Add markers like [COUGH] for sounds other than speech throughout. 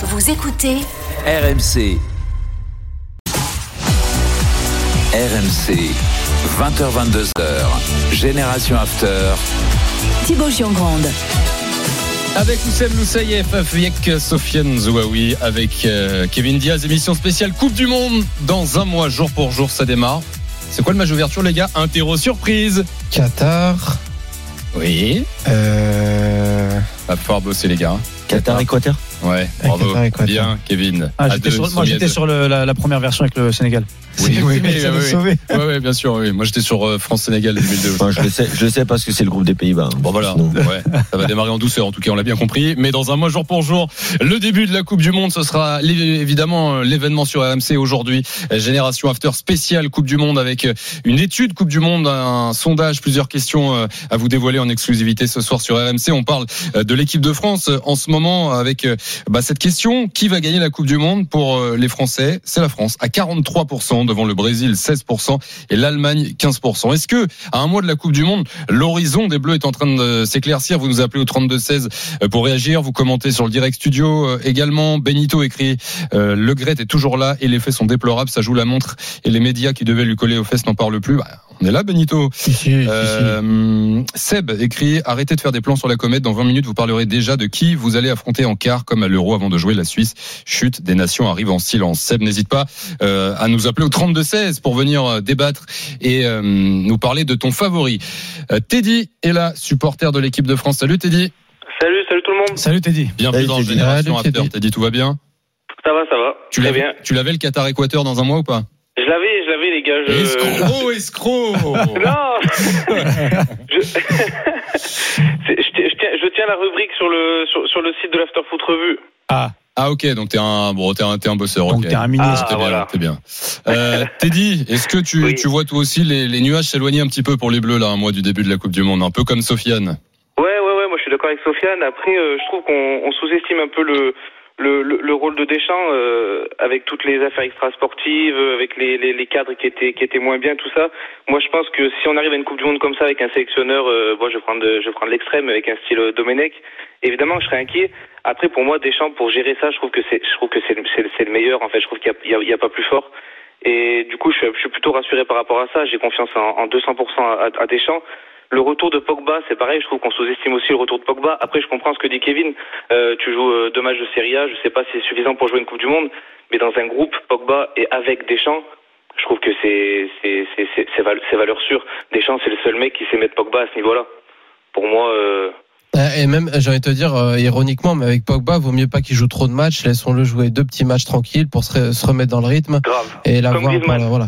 Vous écoutez RMC. RMC. 20h22h. Génération After. Thibaut Giangrande. Avec Oussem Moussaïef, avec Sofiane Zouaoui, avec euh, Kevin Diaz, émission spéciale Coupe du Monde. Dans un mois, jour pour jour, ça démarre. C'est quoi le match d'ouverture, les gars? Interro surprise. Qatar. Oui. Euh... Va falloir bosser, les gars. Qatar, Équateur Ouais, bravo. Bien, Kevin. Ah, j'étais sur- moi j'étais sur le- la, la première version avec le Sénégal. Oui, oui, oui, oui. bien sûr. Oui. Moi, j'étais sur euh, France-Sénégal 2002. aussi. Moi, je le sais, je le sais parce que c'est le groupe des Pays-Bas. Bon voilà, ouais, ça va démarrer en douceur en tout cas, on l'a bien compris. Mais dans un mois jour pour jour, le début de la Coupe du Monde, ce sera évidemment euh, l'événement sur RMC aujourd'hui. Génération After spéciale Coupe du Monde avec euh, une étude Coupe du Monde, un sondage, plusieurs questions à vous dévoiler en exclusivité ce soir sur RMC. On parle de l'équipe de France en ce moment avec euh, bah, cette question qui va gagner la Coupe du Monde pour euh, les Français? C'est la France à 43% devant le Brésil 16% et l'Allemagne 15%. Est-ce que à un mois de la Coupe du Monde, l'horizon des Bleus est en train de s'éclaircir? Vous nous appelez au 32 16 pour réagir. Vous commentez sur le direct studio euh, également. Benito écrit euh, Le Gret est toujours là et les faits sont déplorables. Ça joue la montre et les médias qui devaient lui coller aux fesses n'en parlent plus. Bah, on est là, Benito. Si, si, si, si. Euh, Seb écrit Arrêtez de faire des plans sur la comète. Dans 20 minutes, vous parlerez déjà de qui vous allez affronter en quart, comme à l'Euro avant de jouer la Suisse. Chute des nations arrive en silence. Seb, n'hésite pas euh, à nous appeler au 32-16 pour venir euh, débattre et euh, nous parler de ton favori. Euh, Teddy est là, supporter de l'équipe de France. Salut Teddy. Salut, salut tout le monde. Salut Teddy. Bienvenue Salut, dans Teddy. Génération Salut, After. Teddy. Teddy, tout va bien? Ça va, ça va. Tu Très l'avais, bien. tu l'avais le Qatar Équateur dans un mois ou pas? Je l'avais, je l'avais, les gars. Je... Escroc, escroc [LAUGHS] Non [LAUGHS] je... [LAUGHS] Je, tiens, je tiens- je tiens la rubrique sur le, sur, sur le site de l'After Foot Revue. Ah, Ah ok, donc t'es un, bon, t'es un, t'es un bosseur. donc t'es un ministre. Ah, T'es bien, voilà. t'es bien. Euh, [LAUGHS] Teddy, est-ce que tu, Oui. tu vois toi aussi les, les nuages s'éloigner un petit peu pour les Bleus là, un mois du début de la Coupe du Monde, un peu comme Sofiane? Ouais, ouais, ouais, moi je suis d'accord avec Sofiane. Après, euh, je trouve qu'on on sous-estime un peu le, le, le, le rôle de Deschamps euh, avec toutes les affaires extrasportives, euh, avec les, les, les cadres qui étaient, qui étaient moins bien, tout ça. Moi je pense que si on arrive à une Coupe du Monde comme ça avec un sélectionneur, euh, bon, je vais prendre, de- je vais prendre l'extrême avec un style euh, Domenech, évidemment je serais inquiet. Après, pour moi, Deschamps, pour gérer ça, je trouve que c'est, je trouve que c'est, le- meilleur. En fait, je trouve qu'il y a, a, a pas plus fort. Et du coup, je suis, je suis plutôt rassuré par rapport à ça. J'ai confiance en, en 200% à, à Deschamps. Le retour de Pogba, c'est pareil. Je trouve qu'on sous-estime aussi le retour de Pogba. Après, je comprends ce que dit Kevin. Euh, tu joues euh, deux matchs de Serie A. Je sais pas si c'est suffisant pour jouer une Coupe du Monde, mais dans un groupe, Pogba et avec Deschamps, je trouve que c'est c'est c'est c'est c'est val- c'est valeur sûre. Deschamps, c'est le seul mec qui sait mettre Pogba à ce niveau-là. Pour moi, euh, Et même, j'ai envie de te dire, euh, ironiquement, mais avec Pogba, vaut mieux pas qu'il joue trop de matchs. Laissons-le jouer deux petits matchs tranquilles pour se, re- se remettre dans le rythme grave. et la Comme voir. Griezmann. Voilà, voilà.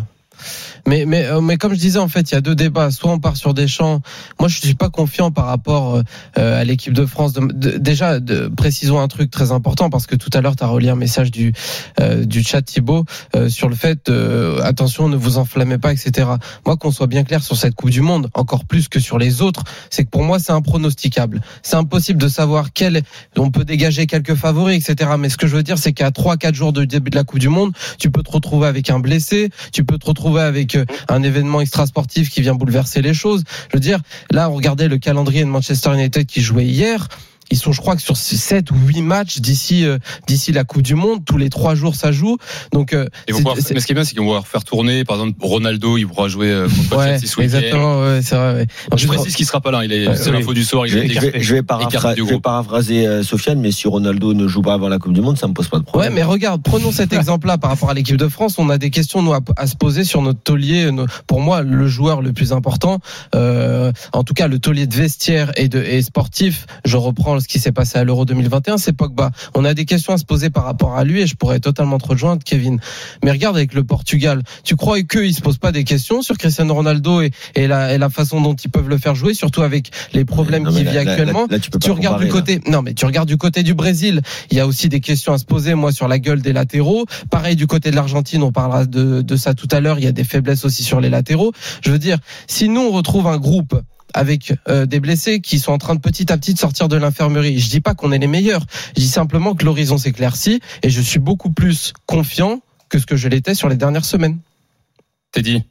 Mais, mais, euh, mais comme je disais, en fait, il y a deux débats. Soit on part sur des champs. Moi, je suis pas confiant par rapport euh, à l'équipe de France. De- de- déjà, de, précisons un truc très important parce que tout à l'heure, tu as relié un message du, euh, du chat Thibaut euh, sur le fait, euh, attention, ne vous enflammez pas, etc. Moi, qu'on soit bien clair sur cette Coupe du Monde, encore plus que sur les autres, c'est que pour moi, c'est impronosticable. C'est impossible de savoir quel. On peut dégager quelques favoris, etc. Mais ce que je veux dire, c'est qu'à 3-4 jours du début de la Coupe du Monde, tu peux te retrouver avec un blessé, tu peux te retrouver avec euh, un événement extrasportif qui vient bouleverser les choses. Je veux dire, là, on regardait le calendrier de Manchester United qui jouait hier. Ils sont, je crois, que sur 7 ou 8 matchs d'ici euh, d'ici la Coupe du Monde. Tous les 3 jours, ça joue. Donc, euh, pouvoir- Mais ce qui est bien, c'est qu'ils vont pouvoir faire tourner, par exemple, Ronaldo, il pourra jouer euh, contre ouais, Chelsea ce week-end. exactement, ouais, c'est vrai. ouais. En Je précise qu'il sera pas là, il est, Ouais, c'est oui. l'info du soir, il Je est vais, je écarté. vais- je vais paraphr- écarté du je vais groupe. paraphraser euh, Sofiane, mais si Ronaldo ne joue pas avant la Coupe du Monde, ça me pose pas de Ouais, problème. mais regarde, prenons cet [LAUGHS] exemple-là par rapport à l'équipe de France. On a des questions nous, à, à se poser sur notre taulier. nos- Pour moi, le joueur le plus important, euh, en tout cas le taulier de vestiaire et, de, et sportif. Je reprends ce qui s'est passé à l'Euro 2021, c'est Pogba. On a des questions à se poser par rapport à lui et je pourrais totalement te rejoindre, Kevin. Mais regarde avec le Portugal, tu crois qu'il se pose pas des questions sur Cristiano Ronaldo et, et, la, et la façon dont ils peuvent le faire jouer, surtout avec les problèmes qu'il vit là- actuellement? là, là, tu regardes du côté, non mais tu regardes du côté du Brésil, il y a aussi des questions à se poser, moi, sur la gueule des latéraux. Pareil du côté de l'Argentine, on parlera de, de ça tout à l'heure. Il y a des faiblesses aussi sur les latéraux. Je veux dire, si nous on retrouve un groupe avec euh, des blessés qui sont en train de petit à petit de sortir de l'infirmerie. Je dis pas qu'on est les meilleurs. Je dis simplement que l'horizon s'éclaircit et je suis beaucoup plus confiant que ce que je l'étais sur les dernières semaines. Teddy.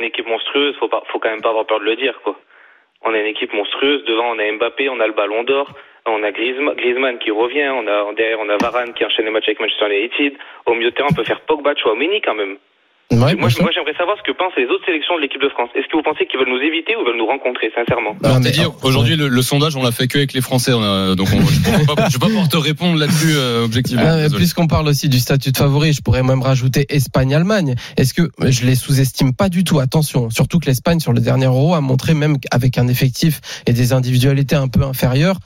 une équipe monstrueuse, faut pas, faut quand même pas avoir peur de le dire, quoi. On a une équipe monstrueuse, devant on a Mbappé, on a le Ballon d'Or, On a Griezmann, Griezmann qui revient. On a derrière, on a Varane qui enchaîne les matchs avec Manchester United. Au milieu de terrain, on peut faire Pogba, Chouameni quand même. Ouais, moi, j'aimerais savoir ce que pensent les autres sélections de l'équipe de France. Est-ce que vous pensez qu'ils veulent nous éviter ou veulent nous rencontrer, sincèrement Non, Alors, mais- Teddy, aujourd'hui, le, le sondage, on l'a fait que avec les Français. On a- donc, on, je ne vais pas, pouvoir te répondre là-dessus euh, objectivement. Ah, puisqu'on parle aussi du statut de favori, je pourrais même rajouter Espagne-Allemagne. Est-ce que je les sous-estime pas du tout Attention, surtout que l'Espagne sur le dernier Euro a montré même avec un effectif et des individualités un peu inférieures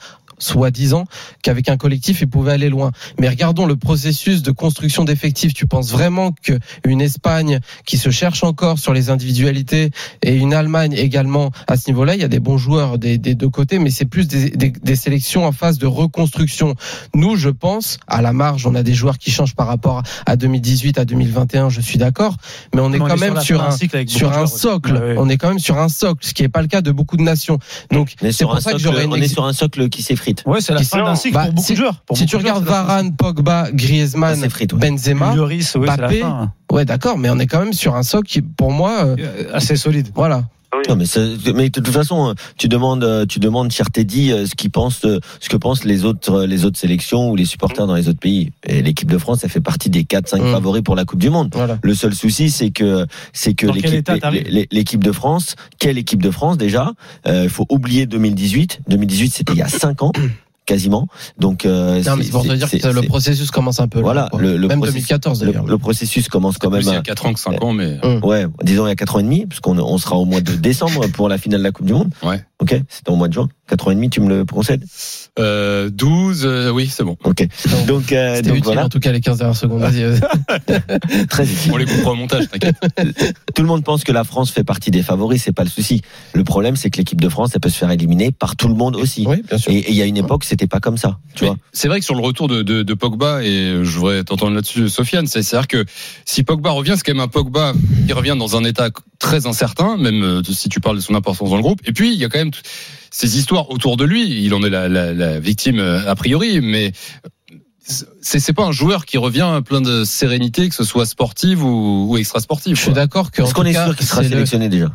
soi-disant qu'avec un collectif ils pouvaient aller loin. Mais regardons le processus de construction d'effectifs. Tu penses vraiment que une Espagne qui se cherche encore sur les individualités et une Allemagne également à ce niveau-là, il y a des bons joueurs des, des deux côtés, mais c'est plus des, des- des sélections en phase de reconstruction. Nous, je pense, à la marge, on a des joueurs qui changent par rapport à 2018, à 2021, je suis d'accord, mais on est quand même sur un cycle sur socle. Ouais, ouais. On est quand même sur un socle, ce qui n'est pas le cas de beaucoup de nations. Donc, On est c'est sur pour un ça que socle, j'aurais une on est sur un socle qui s'effrite. Ouais, c'est la fin d'un cycle Bah, pour beaucoup si- de joueurs. Pour si tu regardes. Varane, Pogba, Griezmann, ouais. Benzema, Lloris, Mbappé. fin. ouais, d'accord, mais on est quand même sur un socle qui, pour moi, euh, Euh, Assez solide. voilà. Non, mais, c'est- mais de toute façon, euh, tu demandes, euh, tu demandes, cher Teddy, euh, ce qu'ils pensent, ce que pensent les autres, les autres sélections ou les supporters dans les autres pays. Et l'équipe de France, elle fait partie des 4-5 Mm. favoris pour la Coupe du Monde. Voilà. Le seul souci, c'est que, c'est que l'équipe, de France, quelle équipe de France déjà Euh, Il faut oublier 2018. 2018, c'était il y a 5 ans, quasiment. Donc, euh, Non, mais c'est pour te dire que le processus commence un peu. voilà, le, le même processus- 2014 le, d'ailleurs. le processus commence quand même. Plus il y à- a 4 ans que 5 ans, mais Ouais, disons il y a 4 ans et demi, parce qu'on on sera au mois de décembre pour la finale de la Coupe du Monde. Ouais. Ok, c'était au mois de juin. 4 ans et demi, tu me le concèdes euh, 12, euh, oui, c'est bon. Ok. Donc, euh, donc utile voilà, en tout cas les 15 dernières secondes. Vas-y, [LAUGHS] très utile. On les coupera au montage, t'inquiète. Tout le monde pense que la France fait partie des favoris, c'est pas le souci. Le problème, c'est que l'équipe de France, elle peut se faire éliminer par tout le monde aussi. oui, bien sûr. Et il y a une époque, c'était pas comme ça, tu Mais vois. C'est vrai que sur le retour de, de, de Pogba, et je voudrais t'entendre là-dessus, Sofiane, c'est- c'est-à-dire que si Pogba revient, c'est quand même un Pogba qui revient dans un état très incertain, même euh, si tu parles de son importance dans le groupe. Et puis, il y a quand même ces histoires autour de lui. Il en est la, la, la victime euh, a priori, mais c'est c'est pas un joueur qui revient plein de sérénité, que ce soit sportive ou, ou extra sportive. Je suis d'accord que. Est-ce qu'on est sûr qu'il sera le- sélectionné déjà?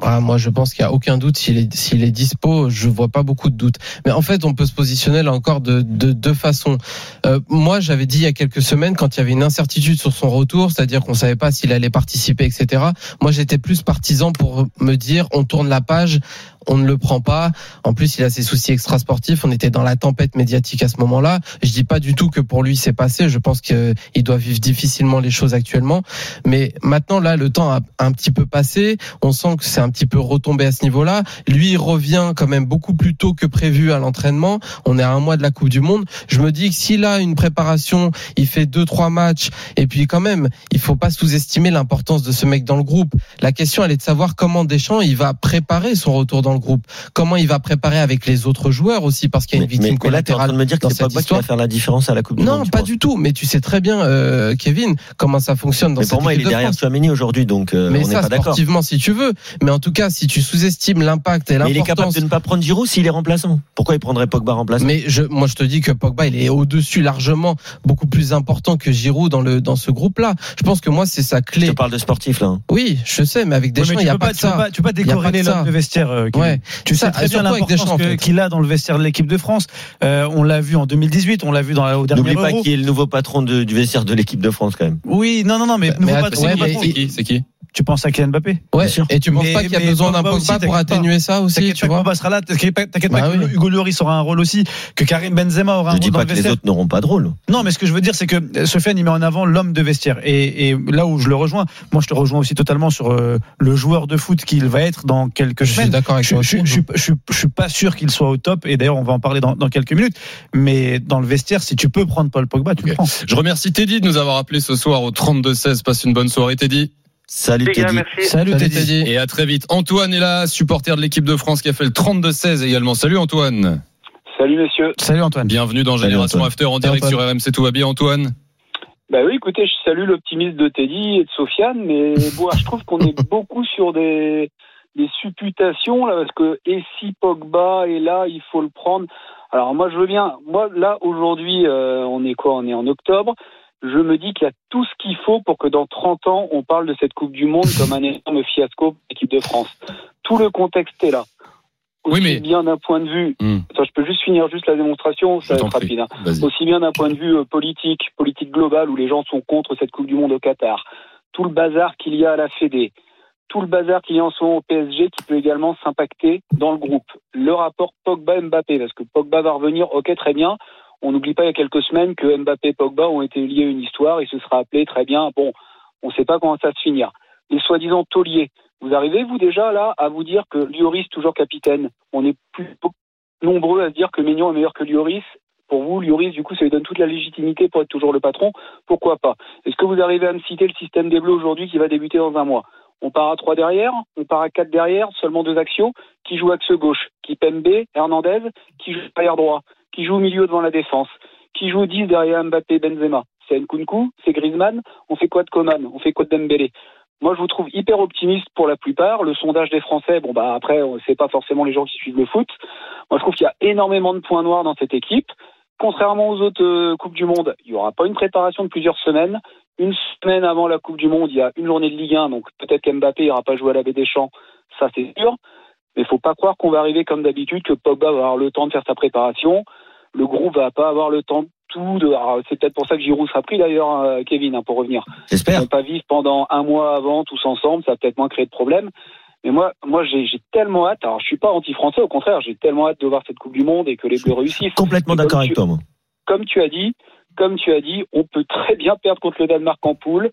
Ah, moi, je pense qu'il y a aucun doute s'il est s'il est dispo. Je vois pas beaucoup de doutes. Mais en fait, on peut se positionner là encore de de deux façons. Euh, moi, j'avais dit il y a quelques semaines, quand il y avait une incertitude sur son retour, c'est-à-dire qu'on savait pas s'il allait participer, etc. Moi, j'étais plus partisan pour me dire, on tourne la page. On ne le prend pas. En plus, il a ses soucis extrasportifs. On était dans la tempête médiatique à ce moment-là. Je dis pas du tout que pour lui c'est passé. Je pense qu'il doit vivre difficilement les choses actuellement. Mais maintenant, là, le temps a un petit peu passé. On sent que c'est un petit peu retombé à ce niveau-là. Lui, il revient quand même beaucoup plus tôt que prévu à l'entraînement. On est à un mois de la Coupe du Monde. Je me dis que s'il a une préparation, il fait deux, trois matchs. Et puis quand même, il faut pas sous-estimer l'importance de ce mec dans le groupe. La question, elle est de savoir comment Deschamps, il va préparer son retour dans le groupe. Comment il va préparer avec les autres joueurs aussi, parce qu'il y a mais, une victime mais- mais là, tu es en train collatérale de me dire que c'est Pogba qui histoire. va faire la différence à la Coupe du Non, Monde. tu pas du tout. Mais tu sais très bien, euh, Kevin, comment ça fonctionne dans Mais cette pour moi, il est de derrière. Chouameni aujourd'hui, donc euh, Mais on n'est ça, pas d'accord. sportivement, si tu veux. Mais en tout cas, si tu sous-estimes l'impact et Mais il est capable l'importance. de ne pas prendre Giroud s'il est remplaçant. Pourquoi il prendrait Pogba remplaçant? Mais je, moi, je te dis que Pogba, il est au-dessus largement, beaucoup plus important que Giroud dans le dans ce groupe-là. Je pense que moi, c'est sa clé. te parle de sportif là. hein. Oui, je sais, mais avec Deschamps, mais il tu n'y a pas, de tu ça. tu peux pas décorréler l'homme de vestiaire. Ouais. Tu Ça, sais très bien l'importance qu'il a dans le vestiaire de l'équipe de France. Euh, on l'a vu en 2018, on l'a vu dans la, au dernier N'oublie pas qui est le nouveau patron de- du vestiaire de l'équipe de France quand même. Oui, non, non, non, mais, Mais nouveau attends, patron, ouais, mais-. C'est qui C'est qui? Tu penses à Kylian Mbappé Ouais. Bien sûr. Et tu penses Mais- pas qu'il y a besoin d'un Pogba pour t'inquiète pas. atténuer ça aussi, T'inquiète tu pas que vois Pogba sera là, t'inquiète pas, Bah que oui. Hugo Lloris aura un rôle aussi, que Karim Benzema aura un Je rôle dis pas que les autres n'auront pas de rôle. Non, mais ce que je veux dire, c'est que Sofiane, il met en avant l'homme de vestiaire. Et, et là où je le rejoins, moi, je te rejoins aussi totalement sur euh, le joueur de foot qu'il va être dans quelques Je suis semaines. d'accord avec Je, toi. je, aussi. je, je, je- je suis pas sûr qu'il soit au top. Et d'ailleurs, on va en parler dans, dans quelques minutes. Mais dans le vestiaire, si tu peux prendre Paul Pogba, tu le prends. Je remercie Teddy de nous avoir appelé ce soir au 32-16. Passe une bonne soirée, Teddy. Salut Les gars, Teddy. merci. Salut, Salut, Teddy. Teddy. Et à très vite. Antoine est là, supporter de l'équipe de France qui a fait le 32-16 également. Salut Antoine. Salut messieurs. Salut Antoine. Bienvenue dans Salut, Génération Antoine. After en direct Antoine. sur RMC. Tout va bien Antoine? Bah oui, écoutez, je salue l'optimisme de Teddy et de Sofiane, mais [LAUGHS] bon, je trouve qu'on est beaucoup sur des, des supputations là, parce que et si Pogba est là, il faut le prendre. Alors moi, je veux bien. Moi, là aujourd'hui, euh, on est quoi? On est en octobre. Je me dis qu'il y a tout ce qu'il faut pour que dans 30 ans, on parle de cette Coupe du Monde [LAUGHS] comme un énorme fiasco pour l'équipe de France. Tout le contexte est là. Oui, aussi mais- bien d'un point de vue. Hmm. Attends, je peux juste finir juste la démonstration, ça va être rapide. hein. Aussi bien d'un point de vue euh, politique, politique globale, où les gens sont contre cette Coupe du Monde au Qatar, tout le bazar qu'il y a à la Fédé, tout le bazar qu'il y a en ce moment au PSG qui peut également s'impacter dans le groupe. Le rapport Pogba-Mbappé, parce que Pogba va revenir, ok, très bien. On n'oublie pas il y a quelques semaines que Mbappé et Pogba ont été liés à une histoire, il se sera appelé très bien. Bon, on ne sait pas comment ça va se finir. Les soi-disant tauliers, vous arrivez, vous, déjà, là, à vous dire que Lloris, toujours capitaine, on est plus nombreux à se dire que Maignan est meilleur que Lloris. Pour vous, Lloris, du coup, ça lui donne toute la légitimité pour être toujours le patron. Pourquoi pas? Est-ce que vous arrivez à me citer le système des Bleus aujourd'hui qui va débuter dans un mois? On part à trois derrière, on part à quatre derrière, seulement deux actions. Qui joue axe gauche? Qui Pembe, Hernandez Qui joue arrière droit? Qui joue au milieu devant la défense Qui joue 10 derrière Mbappé, Benzema C'est Nkunku C'est Griezmann On fait quoi de Coman On fait quoi de Dembélé? Moi, je vous trouve hyper optimiste pour la plupart. Le sondage des Français, bon, bah, après, c'est pas forcément les gens qui suivent le foot. Moi, je trouve qu'il y a énormément de points noirs dans cette équipe. Contrairement aux autres euh, Coupes du Monde, il n'y aura pas une préparation de plusieurs semaines. Une semaine avant la Coupe du Monde, il y a une journée de Ligue 1, donc peut-être qu'Mbappé n'ira pas jouer à la baie des Champs, ça c'est sûr. Mais il faut pas croire qu'on va arriver comme d'habitude, que Pogba va avoir le temps de faire sa préparation. Le groupe va pas avoir le temps de tout. De... C'est peut-être pour ça que Giroud sera pris d'ailleurs, euh, Kevin, hein, pour revenir. Ils J'espère. vont pas vivre pendant un mois avant tous ensemble, ça va peut-être moins créer de problèmes. Mais moi, moi, j'ai tellement hâte. Alors, je suis pas anti-français, au contraire, j'ai tellement hâte de voir cette Coupe du Monde et que les Bleus réussissent. Complètement d'accord avec toi, moi. Comme tu as dit, comme tu as dit, on peut très bien perdre contre le Danemark en poule.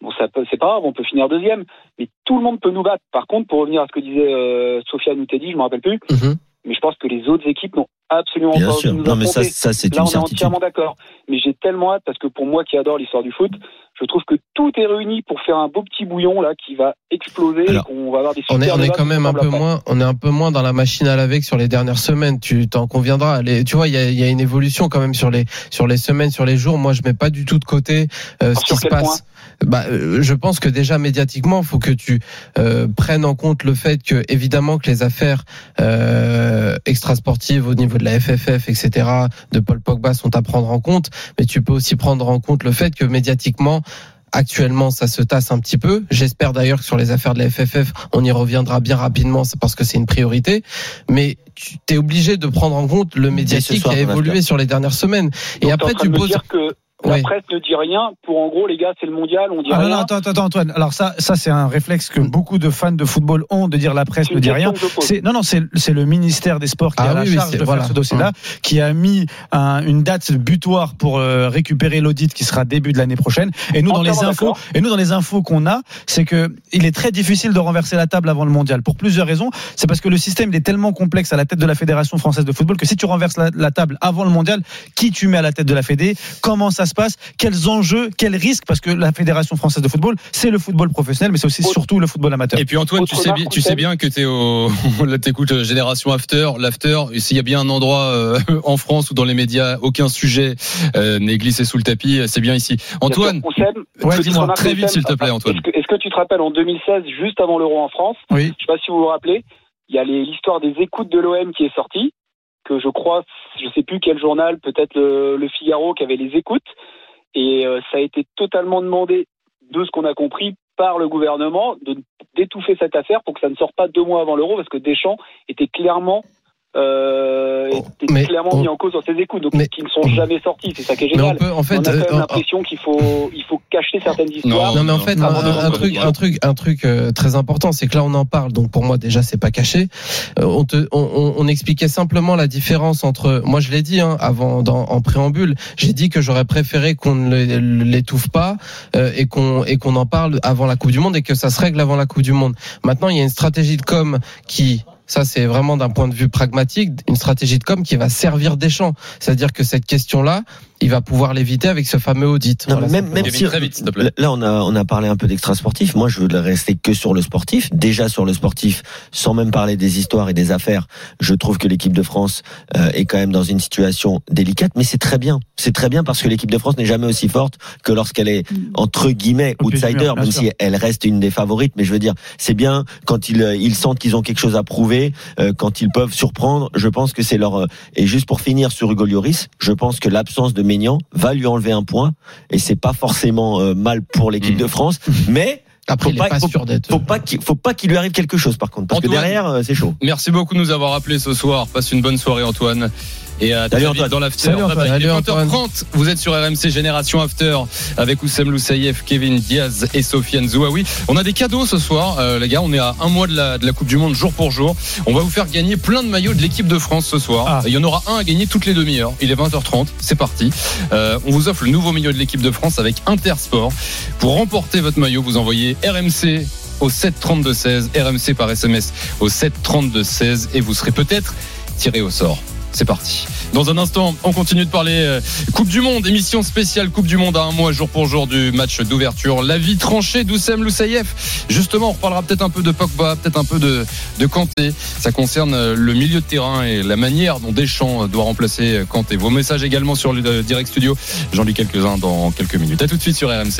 Bon, ça peut, c'est pas grave, on peut finir deuxième, mais tout le monde peut nous battre. Par contre, pour revenir à ce que disait euh, Sofiane ou Teddy, je me rappelle plus, Mhm. Mais je pense que les autres équipes n'ont absolument Bien pas sûr. nous Non, mais ça, ça c'est Là, une on est entièrement d'accord. Mais j'ai tellement hâte parce que pour moi qui adore l'histoire du foot, je trouve que tout est réuni pour faire un beau petit bouillon là qui va exploser Alors, et qu'on va avoir des super On est, on est quand même un peu après. moins, on est un peu moins dans la machine à laver que sur les dernières semaines. Tu t'en conviendras. Les- tu vois, il y a, il y a une évolution quand même sur les sur les semaines, sur les jours. Moi, je mets pas du tout de côté euh, ce qui se passe. Bah, euh, je pense que déjà médiatiquement, faut que tu euh, prennes en compte le fait que évidemment que les affaires euh, extrasportives au niveau de la FFF, etc., de Paul Pogba sont à prendre en compte. Mais tu peux aussi prendre en compte le fait que médiatiquement. Actuellement, ça se tasse un petit peu. J'espère d'ailleurs que sur les affaires de la FFF, on y reviendra bien rapidement, c'est parce que c'est une priorité. Mais tu es obligé de prendre en compte le médiatique soir, qui a évolué sur les dernières semaines. Donc, Et après, tu poses. que la presse ne dit rien pour en gros les gars c'est le mondial, on dit Ah rien. non, attends, attends, Antoine. Alors ça, ça c'est un réflexe que beaucoup de fans de football ont de dire la presse ne dit rien. C'est non, non, c'est c'est le ministère des Sports qui Ah a la oui, oui, charge de voilà. faire ce dossier-là, qui a mis un- une date butoir pour euh, récupérer l'audit qui sera début de l'année prochaine. Et nous, dans les infos, et nous dans les infos qu'on a, c'est que il est très difficile de renverser la table avant le mondial pour plusieurs raisons. C'est parce que le système il est tellement complexe à la tête de la fédération française de football que si tu renverses la, la table avant le mondial, qui tu mets à la tête de la Fédé, comment ça se passe, quels enjeux, quels risques, parce que la fédération française de football, c'est le football professionnel, mais c'est aussi surtout le football amateur. Et puis Antoine, tu sais, bien, tu sais Roussel bien que t'es au, [LAUGHS] là t'écoutes euh, Génération After, l'After. et S'il y a bien un endroit euh, [LAUGHS] en France ou dans les médias, aucun sujet euh, n'est glissé sous le tapis, c'est bien ici. Antoine, Ouais, dis-moi, très vite, s'il te plaît, Antoine. Est-ce que, tu te rappelles en 2016, juste avant l'Euro en France, Oui. je sais pas si vous vous rappelez, il y a l'histoire des écoutes de l'OM qui est sortie, que je crois, je sais plus quel journal, peut-être le, Figaro qui avait les écoutes, et euh, ça a été totalement demandé, de ce qu'on a compris, par le gouvernement, d'étouffer cette affaire pour que ça ne sorte pas deux mois avant l'Euro, parce que Deschamps était clairement euh, était mais clairement on- mis en cause dans ses écoutes, donc mais- qui ne sont jamais sortis. C'est ça qui est Mais on génial. peut, en fait, on a quand euh, même euh, l'impression qu'il faut, il faut cacher certaines histoires. Non mais en fait un, truc un truc un truc euh, très important c'est que là on en parle donc pour moi déjà c'est pas caché Euh, on, te, on, on- on expliquait simplement la différence entre moi je l'ai dit hein, avant dans, en préambule j'ai dit que j'aurais préféré qu'on ne l'é- l'étouffe pas euh, et qu'on et qu'on en parle avant la Coupe du Monde et que ça se règle avant la Coupe du Monde maintenant il y a une stratégie de com qui ça, c'est vraiment d'un point de vue pragmatique, une stratégie de com qui va servir des champs. C'est-à-dire que cette question-là, il va pouvoir l'éviter avec ce fameux audit. Non, Voilà, mais même, si très vite, s'il te plaît. là on a on a parlé un peu d'extra sportif. Moi, je veux rester que sur le sportif. Déjà sur le sportif, sans même parler des histoires et des affaires. Je trouve que l'équipe de France euh, est quand même dans une situation délicate, mais c'est très bien. C'est très bien parce que l'équipe de France n'est jamais aussi forte que lorsqu'elle est entre guillemets outsider, même si elle reste une des favorites. Mais je veux dire, c'est bien quand ils euh, ils sentent qu'ils ont quelque chose à prouver, euh, quand ils peuvent surprendre. Je pense que c'est leur euh, et juste pour finir sur Hugo Lloris, je pense que l'absence de Maignan va lui enlever un point et c'est pas forcément euh, mal pour l'équipe Mm. de France, mais Après, Faut il pas- faut- sûr d'être. Faut pas qu'il faut pas qu'il lui arrive quelque chose par contre, parce que derrière euh, c'est chaud. Merci beaucoup de nous avoir appelés ce soir. Passe une bonne soirée, Antoine. Et à Salut, Antoine. dans l'after. Salut, Antoine. Bye bye. Il est Salut, Antoine. 20h30. Vous êtes sur RMC Génération After avec Oussem Loussaïef, Kevin Diaz et Sofiane Zouaoui. On a des cadeaux ce soir, euh, les gars. On est à un mois de la, de la Coupe du Monde, jour pour jour. On va vous faire gagner plein de maillots de l'équipe de France ce soir. Ah. Il y en aura un à gagner toutes les demi-heures. Il est 20h30. C'est parti. Euh, on vous offre le nouveau maillot de l'équipe de France avec Intersport. Pour remporter votre maillot, vous envoyez RMC au 732 16, RMC par SMS au 732 16 et vous serez peut-être tiré au sort. C'est parti. Dans un instant, on continue de parler euh, Coupe du Monde, émission spéciale Coupe du Monde à un mois jour pour jour du match d'ouverture. La vie tranchée d'Oussem Loussaïef. Justement, on reparlera peut-être un peu de Pogba, peut-être un peu de, de Kanté. Ça concerne euh, le milieu de terrain et la manière dont Deschamps euh, doit remplacer Kanté. Vos messages également sur le Direct Studio. J'en lis quelques-uns dans quelques minutes. À tout de suite sur RMC.